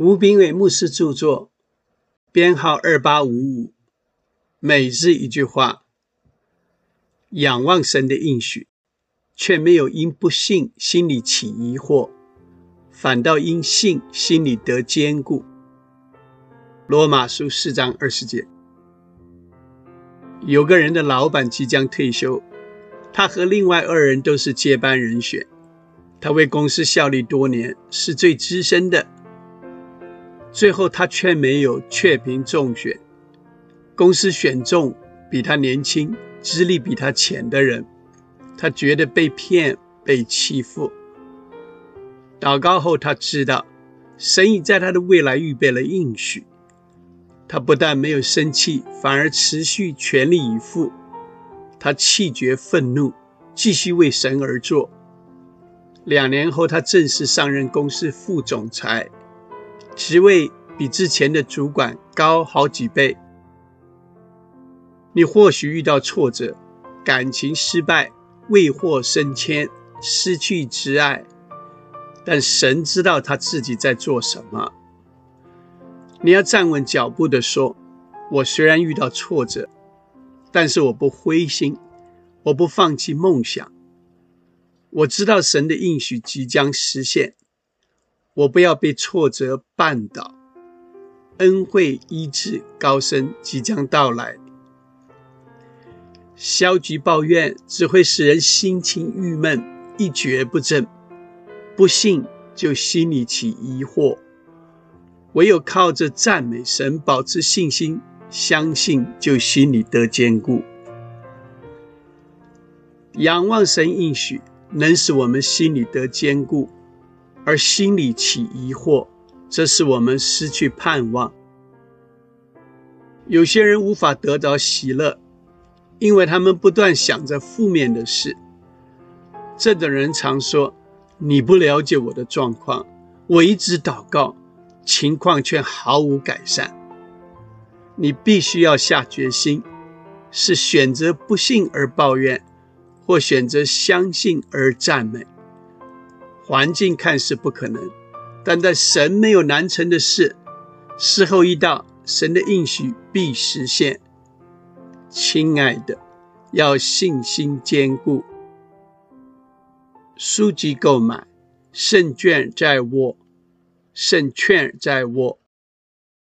吴炳伟牧师著作，编号二八五五。每日一句话：仰望神的应许，却没有因不信心里起疑惑，反倒因信心里得坚固。罗马书四章二十节。有个人的老板即将退休，他和另外二人都是接班人选。他为公司效力多年，是最资深的。最后，他却没有确评中选。公司选中比他年轻、资历比他浅的人，他觉得被骗、被欺负。祷告后，他知道神已在他的未来预备了应许。他不但没有生气，反而持续全力以赴。他气绝愤怒，继续为神而做。两年后，他正式上任公司副总裁。职位比之前的主管高好几倍。你或许遇到挫折，感情失败，未获升迁，失去挚爱，但神知道他自己在做什么。你要站稳脚步的说：“我虽然遇到挫折，但是我不灰心，我不放弃梦想。我知道神的应许即将实现。”我不要被挫折绊倒，恩惠医治高升即将到来。消极抱怨只会使人心情郁闷，一蹶不振。不信就心里起疑惑，唯有靠着赞美神保持信心，相信就心里得坚固。仰望神应许，能使我们心里得坚固。而心里起疑惑，这是我们失去盼望。有些人无法得到喜乐，因为他们不断想着负面的事。这种人常说：“你不了解我的状况，我一直祷告，情况却毫无改善。”你必须要下决心，是选择不信而抱怨，或选择相信而赞美。环境看似不可能，但在神没有难成的事。事后一到，神的应许必实现。亲爱的，要信心坚固。书籍购买，胜券在握，胜券在握。